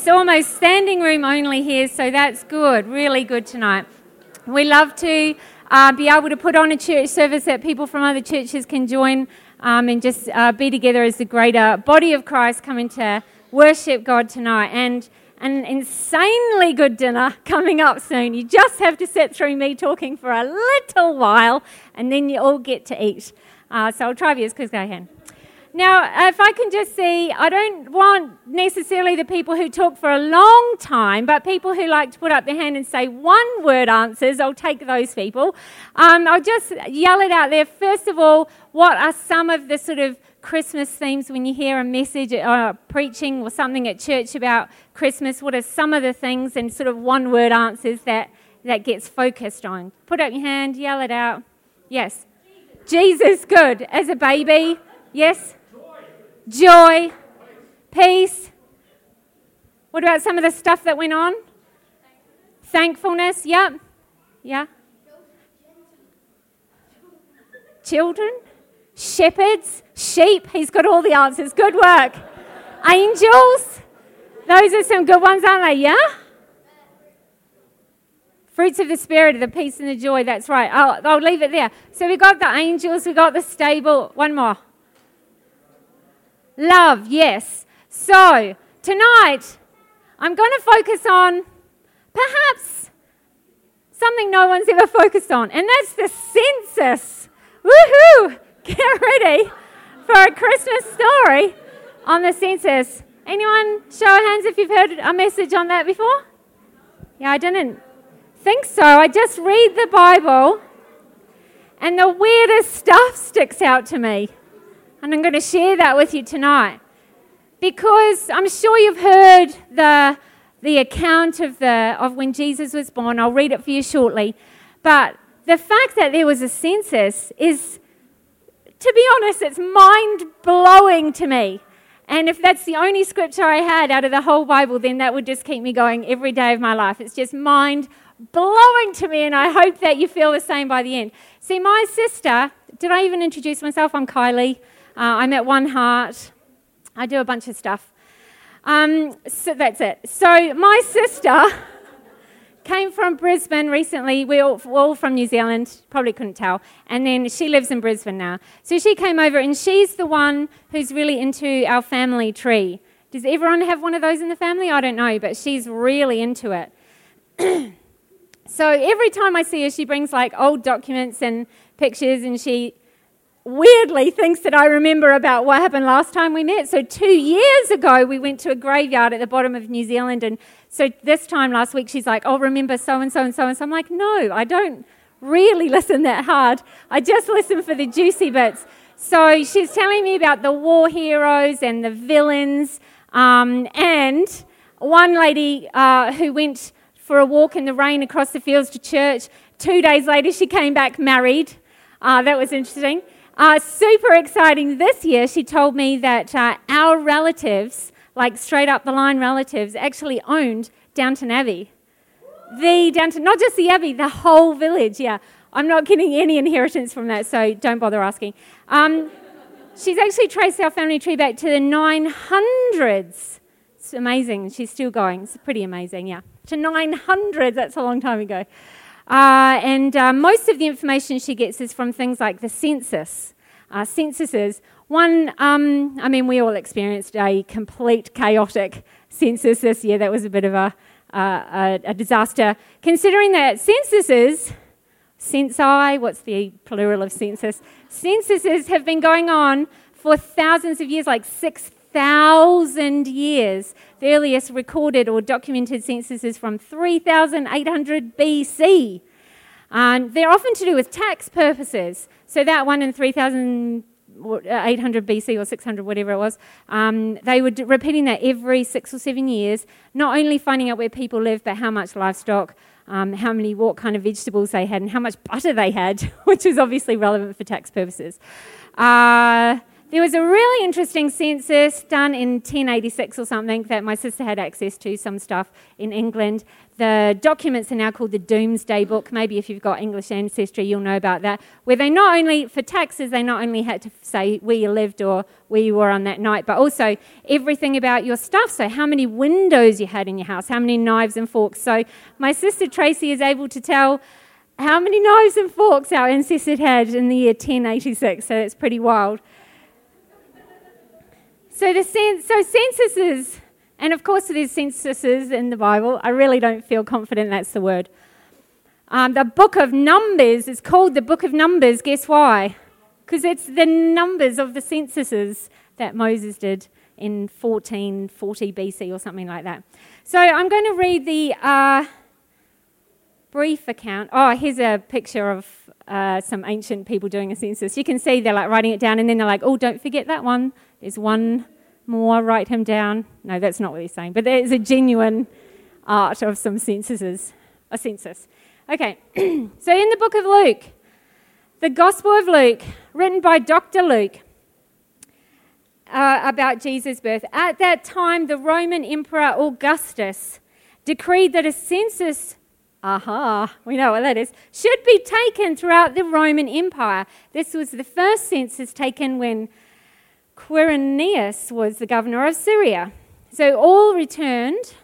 It's almost standing room only here, so that's good, really good tonight. We love to uh, be able to put on a church service that people from other churches can join um, and just uh, be together as the greater body of Christ coming to worship God tonight. And an insanely good dinner coming up soon. You just have to sit through me talking for a little while, and then you all get to eat. Uh, so I'll try to be as quick as I can. Now, if I can just see, I don't want necessarily the people who talk for a long time, but people who like to put up their hand and say one word answers, I'll take those people. Um, I'll just yell it out there. First of all, what are some of the sort of Christmas themes when you hear a message or uh, preaching or something at church about Christmas? What are some of the things and sort of one word answers that, that gets focused on? Put up your hand, yell it out. Yes. Jesus, Jesus good. As a baby, yes joy, peace. What about some of the stuff that went on? Thankfulness, yep. Yeah. Children, shepherds, sheep. He's got all the answers. Good work. Angels. Those are some good ones, aren't they? Yeah? Fruits of the Spirit, the peace and the joy. That's right. I'll, I'll leave it there. So we got the angels, we got the stable. One more. Love, yes. So, tonight, I'm going to focus on perhaps something no one's ever focused on, and that's the census. Woohoo! Get ready for a Christmas story on the census. Anyone show of hands if you've heard a message on that before? Yeah, I didn't think so. I just read the Bible, and the weirdest stuff sticks out to me. And I'm going to share that with you tonight. Because I'm sure you've heard the, the account of, the, of when Jesus was born. I'll read it for you shortly. But the fact that there was a census is, to be honest, it's mind blowing to me. And if that's the only scripture I had out of the whole Bible, then that would just keep me going every day of my life. It's just mind blowing to me, and I hope that you feel the same by the end. See, my sister, did I even introduce myself? I'm Kylie. Uh, I'm at One Heart. I do a bunch of stuff. Um, so that's it. So my sister came from Brisbane recently. We're all, we're all, from New Zealand, probably couldn't tell. And then she lives in Brisbane now. So she came over, and she's the one who's really into our family tree. Does everyone have one of those in the family? I don't know, but she's really into it. so every time I see her, she brings like old documents and pictures, and she weirdly thinks that I remember about what happened last time we met. So, two years ago, we went to a graveyard at the bottom of New Zealand. And so, this time last week, she's like, Oh, remember so and so and so and so. I'm like, No, I don't really listen that hard. I just listen for the juicy bits. So, she's telling me about the war heroes and the villains. Um, and one lady uh, who went for a walk in the rain across the fields to church, two days later, she came back married. Uh, that was interesting. Uh, super exciting this year, she told me that uh, our relatives, like straight up the line relatives, actually owned Downton Abbey. The Downton, not just the Abbey, the whole village, yeah. I'm not getting any inheritance from that, so don't bother asking. Um, she's actually traced our family tree back to the 900s. It's amazing. She's still going. It's pretty amazing, yeah. To 900, that's a long time ago. Uh, and uh, most of the information she gets is from things like the census. Uh, censuses. One, um, I mean, we all experienced a complete chaotic census this year. That was a bit of a, a, a disaster. Considering that censuses, censi, what's the plural of census? Censuses have been going on for thousands of years, like 6,000 years. The earliest recorded or documented census is from 3800 BC. And they're often to do with tax purposes. So that one in 3800 BC or 600, whatever it was, um, they were repeating that every six or seven years, not only finding out where people live, but how much livestock, um, how many, what kind of vegetables they had, and how much butter they had, which is obviously relevant for tax purposes. Uh, There was a really interesting census done in 1086 or something that my sister had access to, some stuff in England. The documents are now called the Domesday Book. Maybe if you've got English ancestry, you'll know about that. Where they not only, for taxes, they not only had to say where you lived or where you were on that night, but also everything about your stuff. So, how many windows you had in your house, how many knives and forks. So, my sister Tracy is able to tell how many knives and forks our ancestors had in the year 1086. So, it's pretty wild. So, the sen- so censuses, and of course there's censuses in the Bible. I really don't feel confident that's the word. Um, the book of Numbers is called the book of Numbers. Guess why? Because it's the numbers of the censuses that Moses did in 1440 BC or something like that. So I'm going to read the uh, brief account. Oh, here's a picture of uh, some ancient people doing a census. You can see they're like writing it down, and then they're like, "Oh, don't forget that one." There's one more, write him down. No, that's not what he's saying, but there is a genuine art of some censuses, a census. Okay, so in the book of Luke, the Gospel of Luke, written by Dr. Luke, uh, about Jesus' birth. At that time, the Roman Emperor Augustus decreed that a census, aha, we know what that is, should be taken throughout the Roman Empire. This was the first census taken when Quirinius was the governor of Syria. So all returned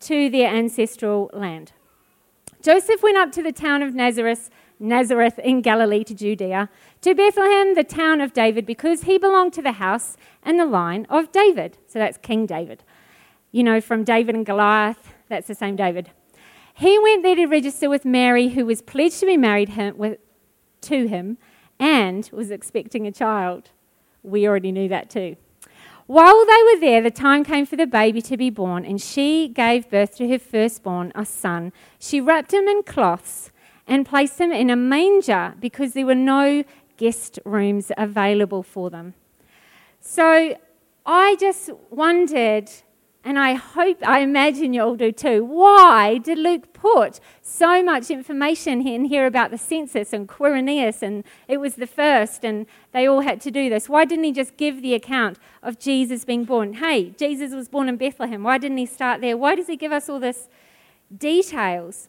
to their ancestral land. Joseph went up to the town of Nazareth, Nazareth in Galilee to Judea, to Bethlehem, the town of David, because he belonged to the house and the line of David. So that's King David. You know, from David and Goliath, that's the same David. He went there to register with Mary, who was pledged to be married him, with, to him and was expecting a child. We already knew that too. While they were there, the time came for the baby to be born, and she gave birth to her firstborn, a son. She wrapped him in cloths and placed him in a manger because there were no guest rooms available for them. So I just wondered and I hope, I imagine you all do too. Why did Luke put so much information in here about the census and Quirinius, and it was the first, and they all had to do this? Why didn't he just give the account of Jesus being born? Hey, Jesus was born in Bethlehem. Why didn't he start there? Why does he give us all this details?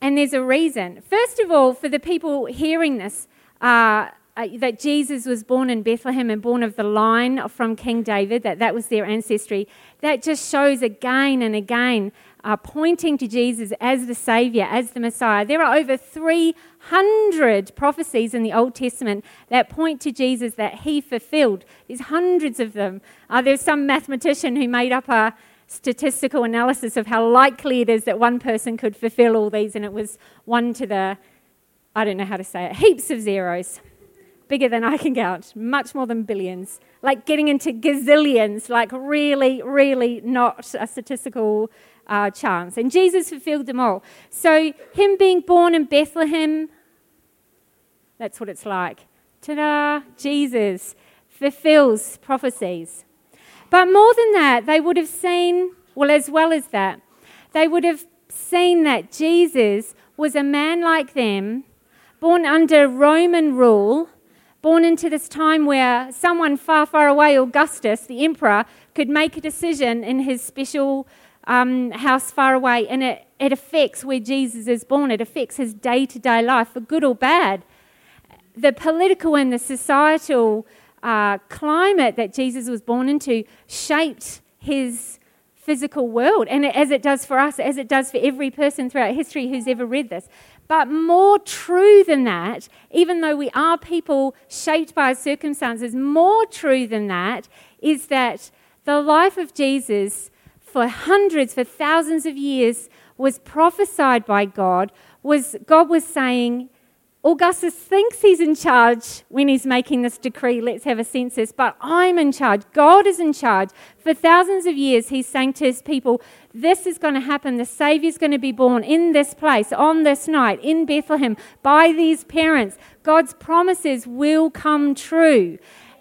And there's a reason. First of all, for the people hearing this, uh, uh, that Jesus was born in Bethlehem and born of the line from King David, that that was their ancestry, that just shows again and again uh, pointing to Jesus as the Savior, as the Messiah. There are over 300 prophecies in the Old Testament that point to Jesus that he fulfilled. There's hundreds of them. Uh, there's some mathematician who made up a statistical analysis of how likely it is that one person could fulfill all these, and it was one to the, I don't know how to say it, heaps of zeros bigger than I can count, much more than billions, like getting into gazillions, like really, really not a statistical uh, chance. And Jesus fulfilled them all. So, him being born in Bethlehem, that's what it's like. Ta da! Jesus fulfills prophecies. But more than that, they would have seen, well, as well as that, they would have seen that Jesus was a man like them, born under Roman rule born into this time where someone far, far away, Augustus, the emperor, could make a decision in his special um, house far away, and it, it affects where Jesus is born. It affects his day to day life, for good or bad. The political and the societal uh, climate that Jesus was born into shaped his physical world, and as it does for us, as it does for every person throughout history who's ever read this. But more true than that, even though we are people shaped by circumstances, more true than that is that the life of Jesus for hundreds, for thousands of years was prophesied by God, was God was saying, Augustus thinks he's in charge when he's making this decree, let's have a census, but I'm in charge. God is in charge. For thousands of years, he's saying to his people, This is going to happen. The Savior's going to be born in this place, on this night, in Bethlehem, by these parents. God's promises will come true.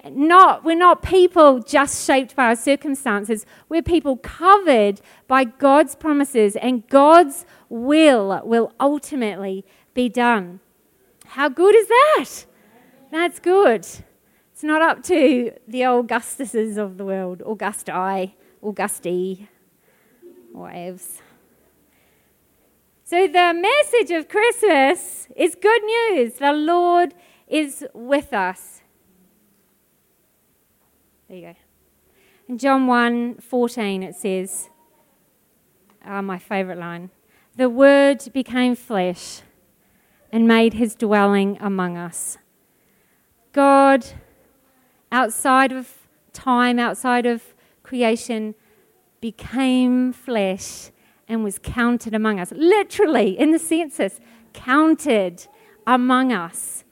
Not, we're not people just shaped by our circumstances. We're people covered by God's promises, and God's will will ultimately be done. How good is that? That's good. It's not up to the Augustuses of the world, Augusti, Augusti, wives. So the message of Christmas is good news. The Lord is with us. There you go. In John 1 14, it says, oh, my favourite line The Word became flesh and made his dwelling among us. God, outside of time, outside of creation, became flesh and was counted among us. Literally, in the census, counted among us.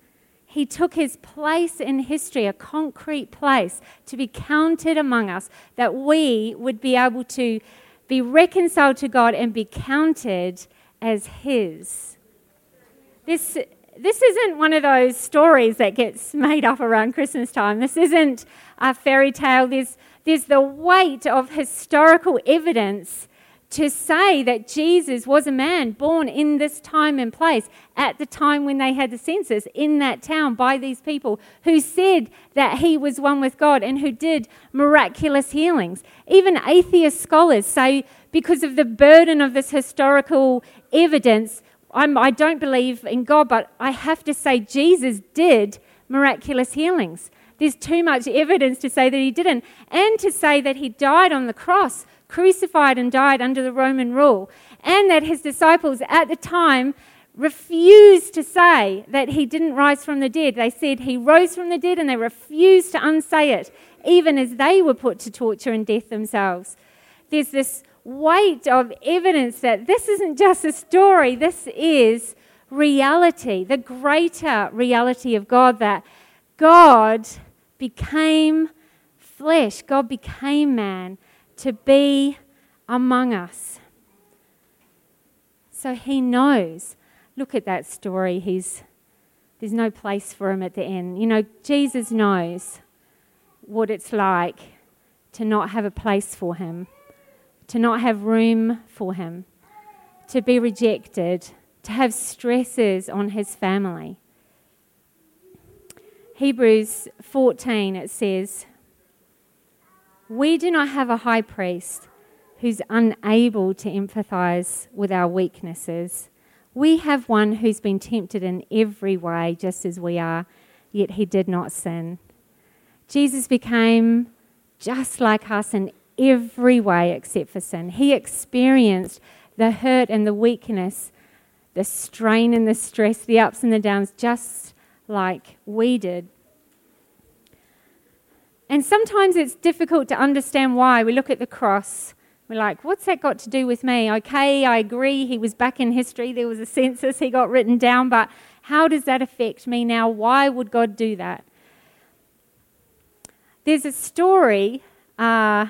He took his place in history, a concrete place, to be counted among us, that we would be able to be reconciled to God and be counted as his. This, this isn't one of those stories that gets made up around Christmas time. This isn't a fairy tale. There's, there's the weight of historical evidence to say that Jesus was a man born in this time and place at the time when they had the census in that town by these people who said that he was one with God and who did miraculous healings. Even atheist scholars say because of the burden of this historical evidence, I'm, I do not believe in God, but I have to say Jesus did miraculous healings. There's too much evidence to say that he didn't, and to say that he died on the cross crucified and died under the Roman rule, and that his disciples at the time refused to say that he didn't rise from the dead. They said he rose from the dead, and they refused to unsay it, even as they were put to torture and death themselves. There's this weight of evidence that this isn't just a story, this is reality, the greater reality of God that God became flesh, God became man to be among us. So he knows. Look at that story. He's, there's no place for him at the end. You know, Jesus knows what it's like to not have a place for him, to not have room for him, to be rejected, to have stresses on his family. Hebrews 14, it says, we do not have a high priest who's unable to empathize with our weaknesses. We have one who's been tempted in every way, just as we are, yet he did not sin. Jesus became just like us in every way except for sin. He experienced the hurt and the weakness, the strain and the stress, the ups and the downs, just like we did. And sometimes it's difficult to understand why. We look at the cross, we're like, what's that got to do with me? Okay, I agree, he was back in history, there was a census, he got written down, but how does that affect me now? Why would God do that? There's a story, uh,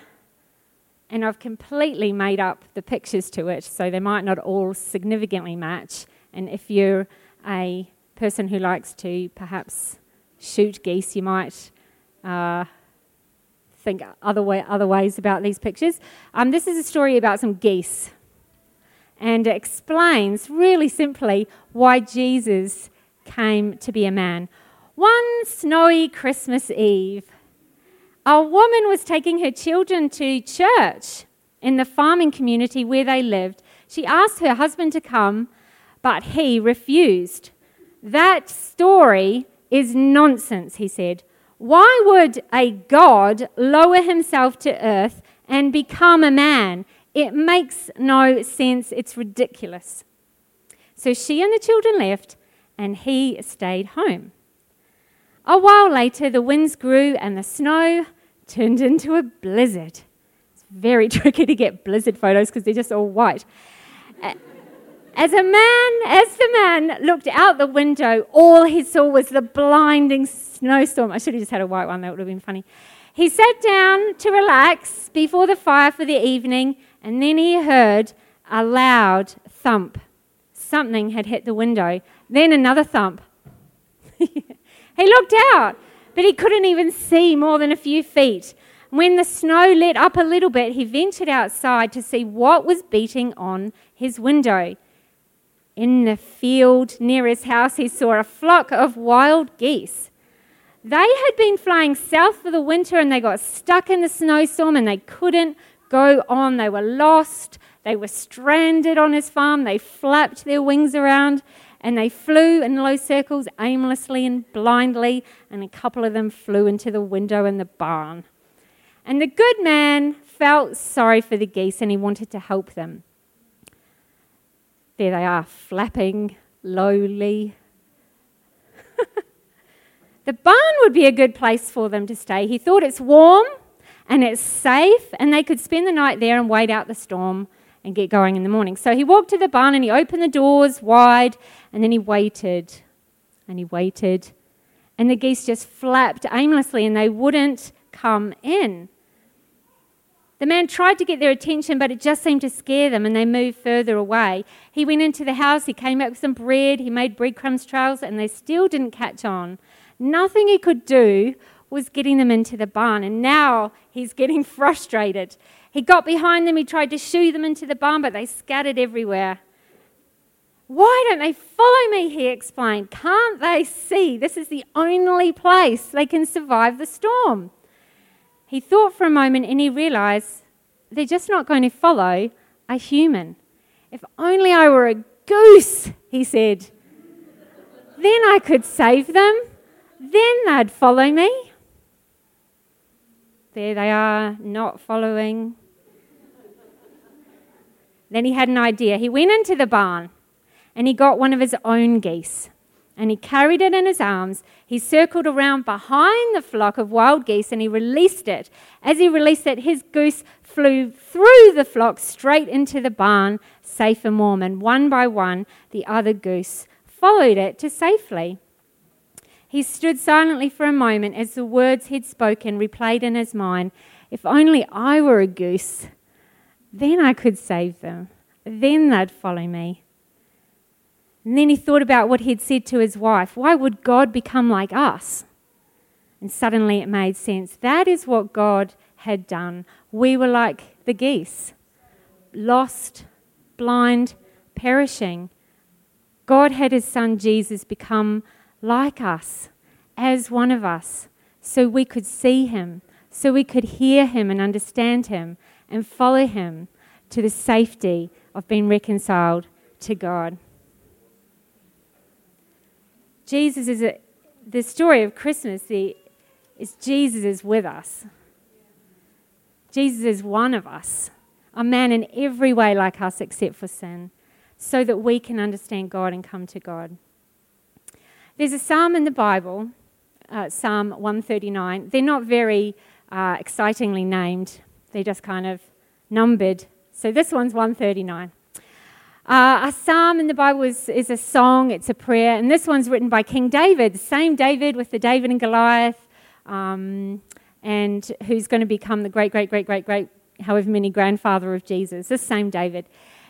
and I've completely made up the pictures to it, so they might not all significantly match. And if you're a person who likes to perhaps shoot geese, you might. Uh, think other, way, other ways about these pictures. Um, this is a story about some geese, and it explains really simply why Jesus came to be a man. One snowy Christmas Eve, a woman was taking her children to church in the farming community where they lived. She asked her husband to come, but he refused. That story is nonsense, he said. Why would a God lower himself to earth and become a man? It makes no sense. It's ridiculous. So she and the children left, and he stayed home. A while later, the winds grew and the snow turned into a blizzard. It's very tricky to get blizzard photos because they're just all white. As a man, as the man looked out the window, all he saw was the blinding snowstorm. I should have just had a white one, that would have been funny. He sat down to relax before the fire for the evening, and then he heard a loud thump. Something had hit the window. Then another thump. He looked out, but he couldn't even see more than a few feet. When the snow let up a little bit, he ventured outside to see what was beating on his window. In the field near his house, he saw a flock of wild geese. They had been flying south for the winter and they got stuck in the snowstorm and they couldn't go on. They were lost. They were stranded on his farm. They flapped their wings around and they flew in low circles aimlessly and blindly, and a couple of them flew into the window in the barn. And the good man felt sorry for the geese and he wanted to help them. There they are, flapping lowly. the barn would be a good place for them to stay. He thought it's warm and it's safe, and they could spend the night there and wait out the storm and get going in the morning. So he walked to the barn and he opened the doors wide and then he waited and he waited. And the geese just flapped aimlessly and they wouldn't come in. The man tried to get their attention, but it just seemed to scare them and they moved further away. He went into the house, he came back with some bread, he made breadcrumbs trails, and they still didn't catch on. Nothing he could do was getting them into the barn, and now he's getting frustrated. He got behind them, he tried to shoo them into the barn, but they scattered everywhere. Why don't they follow me? He explained. Can't they see this is the only place they can survive the storm? He thought for a moment and he realized they're just not going to follow a human. If only I were a goose, he said. then I could save them. Then they'd follow me. There they are, not following. Then he had an idea. He went into the barn and he got one of his own geese and he carried it in his arms. He circled around behind the flock of wild geese and he released it. As he released it, his goose flew through the flock straight into the barn, safe and warm. And one by one, the other goose followed it to safely. He stood silently for a moment as the words he'd spoken replayed in his mind. If only I were a goose, then I could save them. Then they'd follow me. And then he thought about what he'd said to his wife. Why would God become like us? And suddenly it made sense. That is what God had done. We were like the geese lost, blind, perishing. God had his son Jesus become like us, as one of us, so we could see him, so we could hear him and understand him and follow him to the safety of being reconciled to God. Jesus is a, the story of Christmas the, is Jesus is with us. Jesus is one of us, a man in every way like us except for sin, so that we can understand God and come to God. There's a psalm in the Bible, uh, Psalm 139. They're not very uh, excitingly named, they're just kind of numbered. So this one's 139. Uh, a psalm in the Bible is, is a song, it's a prayer, and this one's written by King David, the same David with the David and Goliath, um, and who's going to become the great, great, great, great, great, however many grandfather of Jesus, this same David.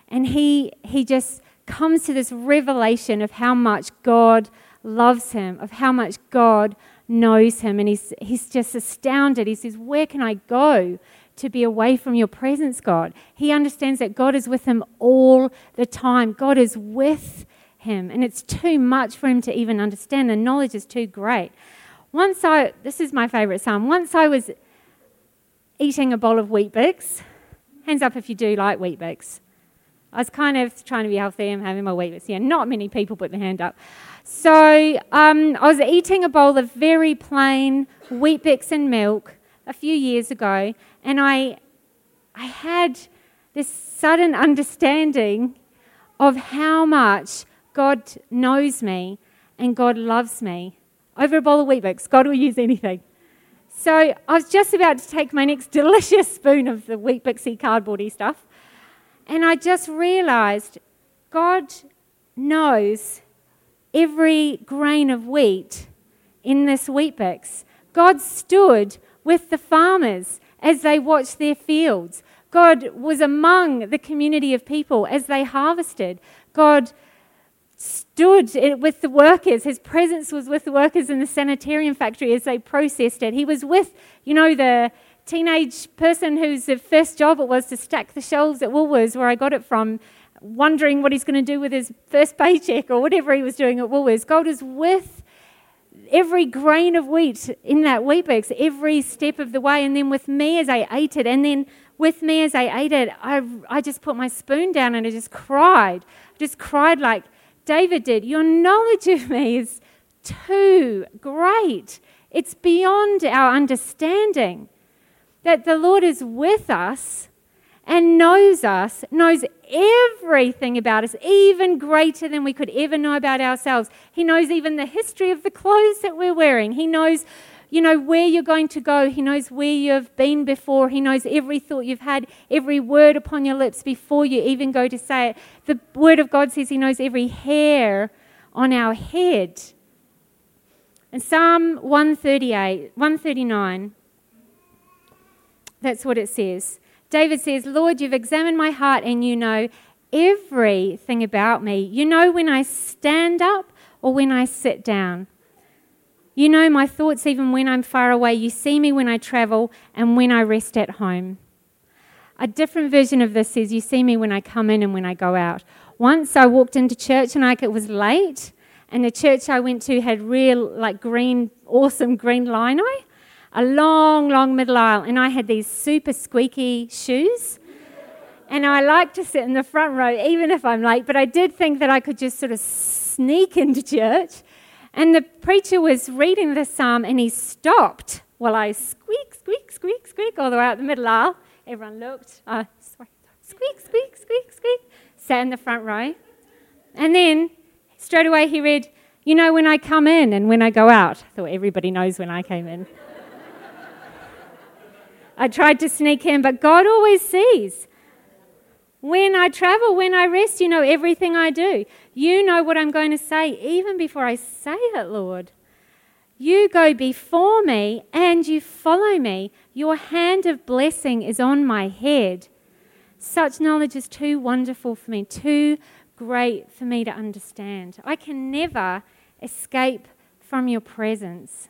And he, he just comes to this revelation of how much God loves him, of how much God knows him, and he's, he's just astounded. He says, Where can I go? to be away from your presence, God. He understands that God is with him all the time. God is with him, and it's too much for him to even understand. The knowledge is too great. Once I, this is my favorite psalm, once I was eating a bowl of Weet-Bix. Hands up if you do like Weet-Bix. I was kind of trying to be healthy and having my Weet-Bix. Yeah, not many people put their hand up. So um, I was eating a bowl of very plain Weet-Bix and milk a few years ago, and I, I had this sudden understanding of how much God knows me and God loves me. Over a bowl of Weet-Bix, God will use anything. So I was just about to take my next delicious spoon of the Weet-Bixy cardboardy stuff, and I just realized God knows every grain of wheat in this Weet-Bix. God stood with the farmers as they watched their fields. God was among the community of people as they harvested. God stood with the workers. His presence was with the workers in the Sanitarium factory as they processed it. He was with, you know, the teenage person whose first job it was to stack the shelves at Woolworths, where I got it from, wondering what he's going to do with his first paycheck or whatever he was doing at Woolworths. God is with every grain of wheat in that Weet-Bix, every step of the way. And then with me as I ate it, and then with me as I ate it, I, I just put my spoon down and I just cried. I just cried like David did. Your knowledge of me is too great. It's beyond our understanding. That the Lord is with us and knows us, knows everything about us, even greater than we could ever know about ourselves. He knows even the history of the clothes that we're wearing. He knows, you know, where you're going to go. He knows where you've been before. He knows every thought you've had, every word upon your lips before you even go to say it. The Word of God says He knows every hair on our head. And Psalm 138, 139, that's what it says. David says, Lord, you've examined my heart and you know everything about me. You know when I stand up or when I sit down. You know my thoughts even when I'm far away. You see me when I travel and when I rest at home. A different version of this says, You see me when I come in and when I go out. Once I walked into church and like it was late, and the church I went to had real, like green, awesome green lino a long, long middle aisle, and I had these super squeaky shoes. And I like to sit in the front row, even if I'm late, but I did think that I could just sort of sneak into church. And the preacher was reading the psalm, and he stopped while I squeak, squeak, squeak, squeak all the way out the middle aisle. Everyone looked. Uh, squeak, squeak, squeak, squeak. Sat in the front row. And then straight away he read, You know, when I come in and when I go out. I thought everybody knows when I came in. I tried to sneak in, but God always sees. When I travel, when I rest, you know everything I do. You know what I'm going to say even before I say it, Lord. You go before me and you follow me. Your hand of blessing is on my head. Such knowledge is too wonderful for me, too great for me to understand. I can never escape from your presence.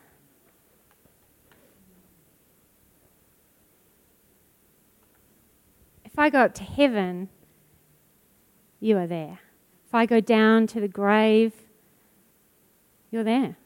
If I go up to heaven, you are there. If I go down to the grave, you're there.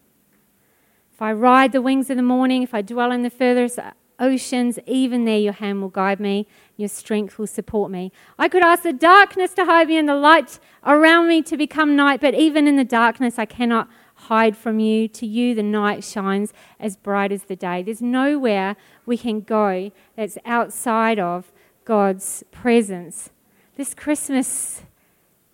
If I ride the wings of the morning, if I dwell in the furthest oceans, even there your hand will guide me, your strength will support me. I could ask the darkness to hide me and the light around me to become night, but even in the darkness, I cannot hide from you. To you, the night shines as bright as the day. There's nowhere we can go that's outside of God's presence. This Christmas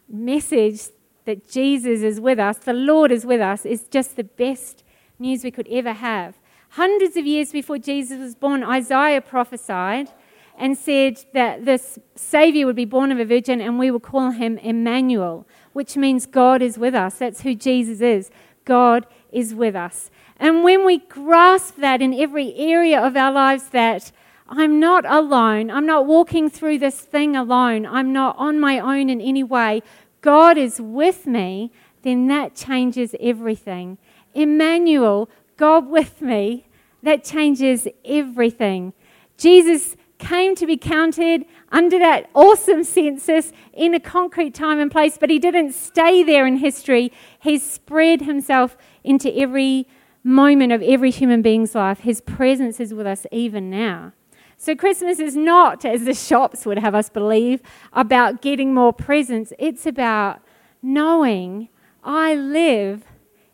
message that Jesus is with us, the Lord is with us, is just the best news we could ever have. Hundreds of years before Jesus was born, Isaiah prophesied and said that this Savior would be born of a virgin and we will call him Emmanuel, which means God is with us. That's who Jesus is. God is with us. And when we grasp that in every area of our lives, that I'm not alone. I'm not walking through this thing alone. I'm not on my own in any way. God is with me, then that changes everything. Emmanuel, God with me, that changes everything. Jesus came to be counted under that awesome census in a concrete time and place, but he didn't stay there in history. He spread himself into every moment of every human being's life. His presence is with us even now. So, Christmas is not, as the shops would have us believe, about getting more presents. It's about knowing I live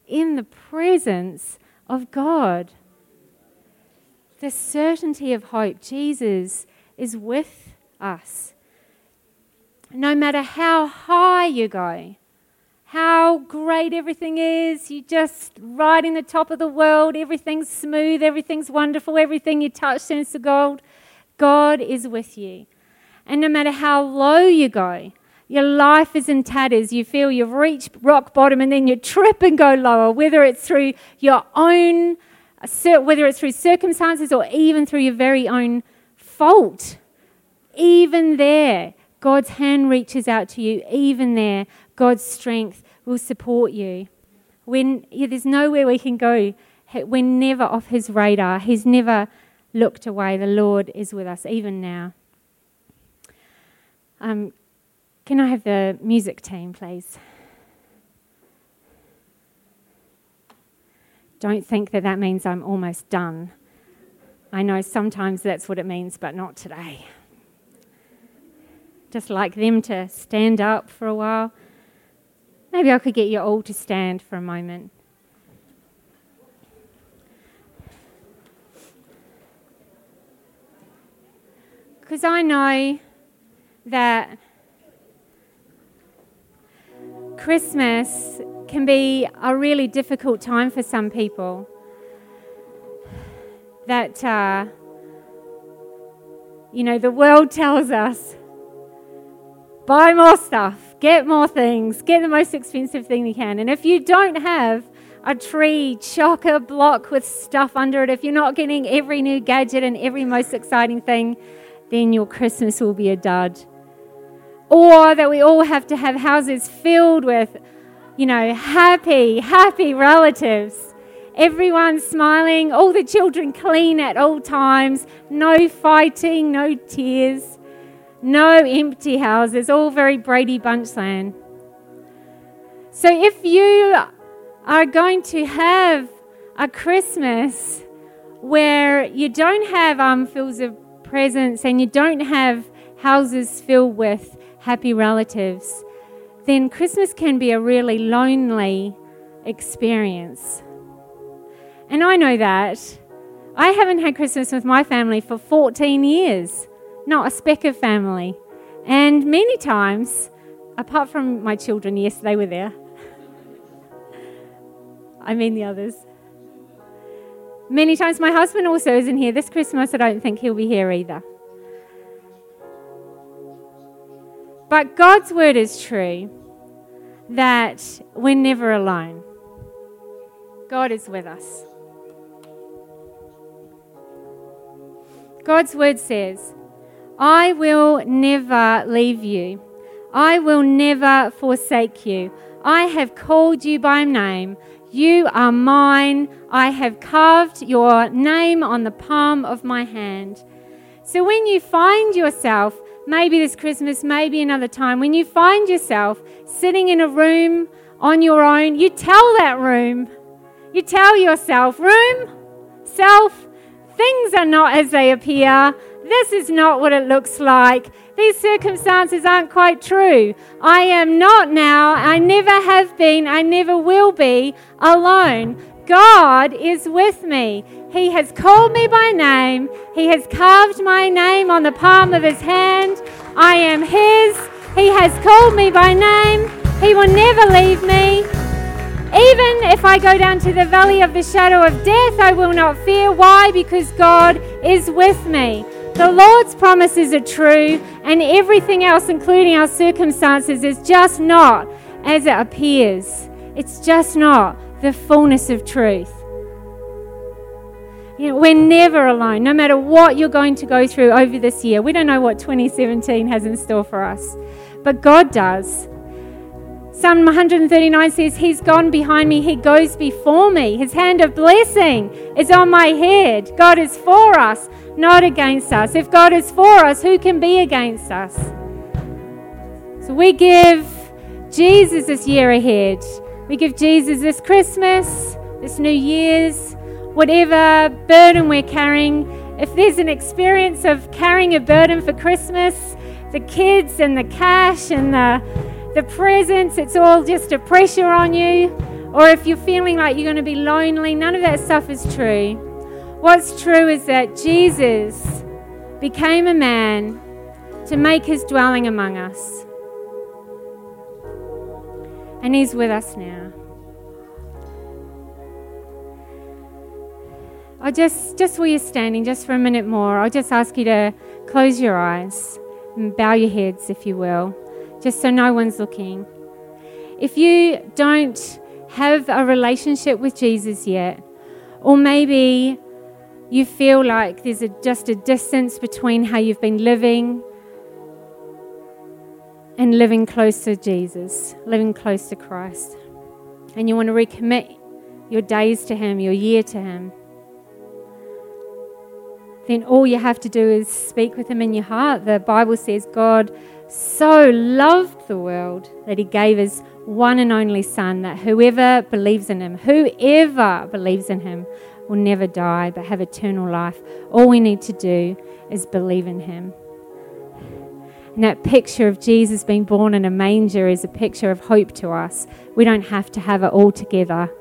in the presence of God. The certainty of hope. Jesus is with us. No matter how high you go, how great everything is. You're just riding the top of the world. Everything's smooth, everything's wonderful, everything you touch turns to gold. God is with you. And no matter how low you go, your life is in tatters. You feel you've reached rock bottom and then you trip and go lower, whether it's through your own, whether it's through circumstances or even through your very own fault. Even there, God's hand reaches out to you. Even there, God's strength will support you. When yeah, there's nowhere we can go, we're never off His radar. He's never looked away. The Lord is with us even now. Um, can I have the music team, please? don't think that that means I'm almost done. I know sometimes that's what it means, but not today. Just like them to stand up for a while. Maybe I could get you all to stand for a moment. Because I know that Christmas can be a really difficult time for some people. That, uh, you know, the world tells us buy more stuff, get more things, get the most expensive thing you can. And if you don't have a tree chocker block with stuff under it, if you're not getting every new gadget and every most exciting thing, then your Christmas will be a dud. Or that we all have to have houses filled with, you know, happy, happy relatives. Everyone smiling, all the children clean at all times, no fighting, no tears, no empty houses, all very Brady Bunch land. So if you are going to have a Christmas where you don't have um, armfuls of presents and you don't have houses filled with happy relatives, then Christmas can be a really lonely experience. And I know that. I haven't had Christmas with my family for 14 years, not a speck of family. And many times, apart from my children, yes, they were there. I mean the others. Many times, my husband also isn't here. This Christmas, I don't think he'll be here either. But God's word is true that we're never alone. God is with us. God's word says, I will never leave you. I will never forsake you. I have called you by name. You are mine. I have carved your name on the palm of my hand. So when you find yourself maybe this Christmas, maybe another time, when you find yourself sitting in a room on your own, you tell that room, you tell yourself, room, self, things are not as they appear. This is not what it looks like. These circumstances aren't quite true. I am not now, I never have been, I never will be alone. God is with me. He has called me by name. He has carved my name on the palm of his hand. I am his. He has called me by name. He will never leave me. Even if I go down to the valley of the shadow of death, I will not fear. Why? Because God is with me. The Lord's promises are true, and everything else, including our circumstances, is just not as it appears. It's just not the fullness of truth. You know, we're never alone, no matter what you're going to go through over this year. We don't know what 2017 has in store for us, but God does. Psalm 139 says, He's gone behind me, He goes before me. His hand of blessing is on my head. God is for us, not against us. If God is for us, who can be against us? So we give Jesus this year ahead. We give Jesus this Christmas, this New Year's, whatever burden we're carrying. If there's an experience of carrying a burden for Christmas, the kids and the cash and the, the presence, it's all just a pressure on you. Or if you're feeling like you're going to be lonely, none of that stuff is true. What's true is that Jesus became a man to make his dwelling among us. And he's with us now. I just, just where you're standing, just for a minute more, I'll just ask you to close your eyes and bow your heads, if you will, just so no one's looking. If you don't have a relationship with Jesus yet, or maybe you feel like there's a, just a distance between how you've been living and living close to Jesus, living close to Christ, and you want to recommit your days to Him, your year to Him then all you have to do is speak with Him in your heart. The Bible says God so loved the world that He gave His one and only Son, that whoever believes in Him, whoever believes in Him, will never die but have eternal life. All we need to do is believe in Him. And that picture of Jesus being born in a manger is a picture of hope to us. We don't have to have it all together.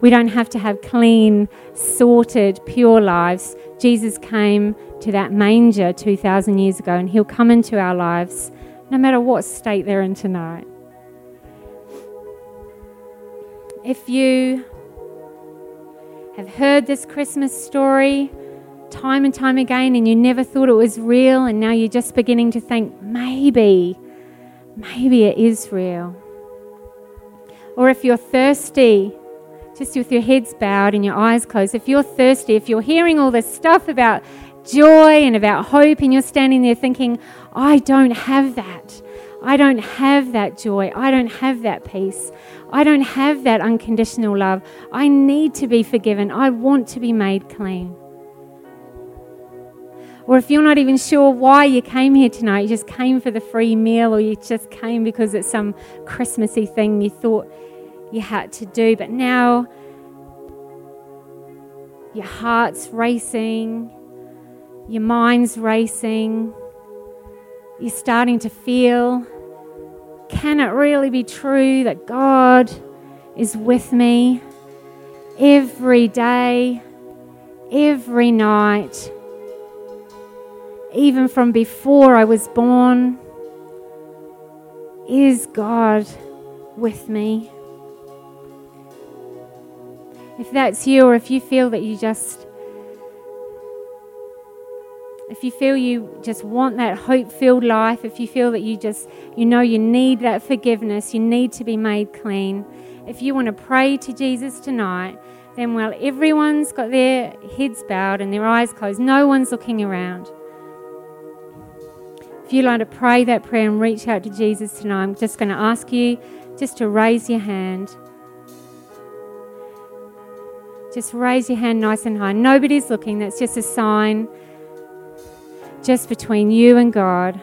We don't have to have clean, sorted, pure lives. Jesus came to that manger 2,000 years ago, and He'll come into our lives no matter what state they're in tonight. If you have heard this Christmas story time and time again and you never thought it was real, and now you're just beginning to think, maybe, maybe it is real. Or if you're thirsty, just with your heads bowed and your eyes closed, if you're thirsty, if you're hearing all this stuff about joy and about hope, and you're standing there thinking, I don't have that. I don't have that joy. I don't have that peace. I don't have that unconditional love. I need to be forgiven. I want to be made clean. Or if you're not even sure why you came here tonight, you just came for the free meal, or you just came because it's some Christmassy thing you thought you had to do, but now your heart's racing, your mind's racing, you're starting to feel can it really be true that God is with me every day, every night? even from before I was born. Is God with me? If that's you, or if you feel that you just, if you feel you just want that hope filled life, if you feel that you just, you know, you need that forgiveness, you need to be made clean, if you want to pray to Jesus tonight, then while everyone's got their heads bowed and their eyes closed, no one's looking around. If you'd like to pray that prayer and reach out to Jesus tonight, I'm just going to ask you just to raise your hand. Just raise your hand nice and high. Nobody's looking. That's just a sign just between you and God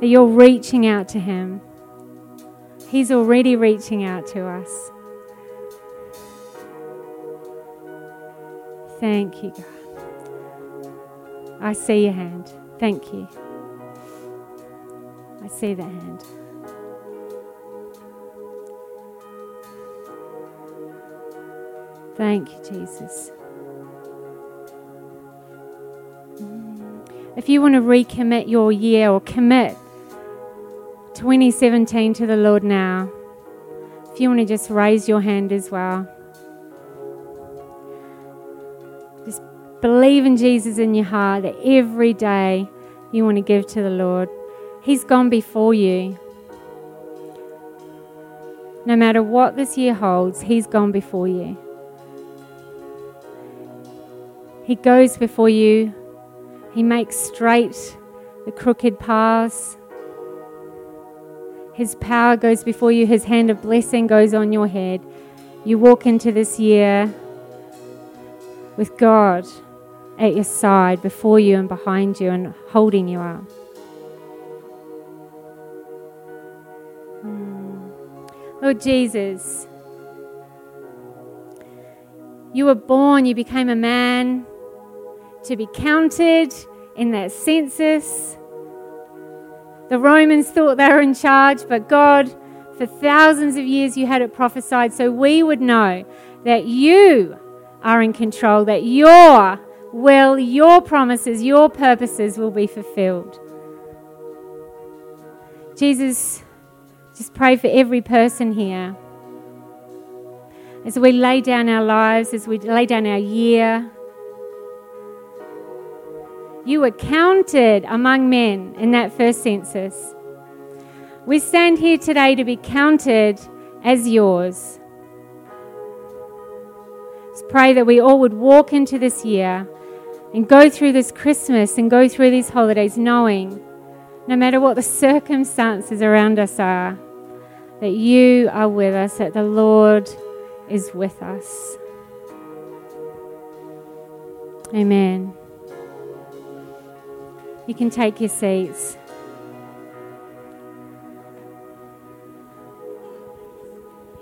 that you're reaching out to Him. He's already reaching out to us. Thank you, God. I see your hand. Thank you. I see that hand. Thank you, Jesus. If you want to recommit your year or commit 2017 to the Lord now, if you want to just raise your hand as well. Just believe in Jesus in your heart that every day you want to give to the Lord. He's gone before you. No matter what this year holds, He's gone before you. He goes before you. He makes straight the crooked paths. His power goes before you. His hand of blessing goes on your head. You walk into this year with God at your side, before you and behind you, and holding you up. Hmm. Lord Jesus, you were born, you became a man to be counted in that census. The Romans thought they were in charge, but God, for thousands of years, you had it prophesied so we would know that you are in control, that you're will your promises, your purposes will be fulfilled. Jesus, just pray for every person here. As we lay down our lives, as we lay down our year, you were counted among men in that first census. We stand here today to be counted as yours. Let's pray that we all would walk into this year and go through this Christmas and go through these holidays knowing no matter what the circumstances around us are, that you are with us, that the Lord is with us. Amen. You can take your seats.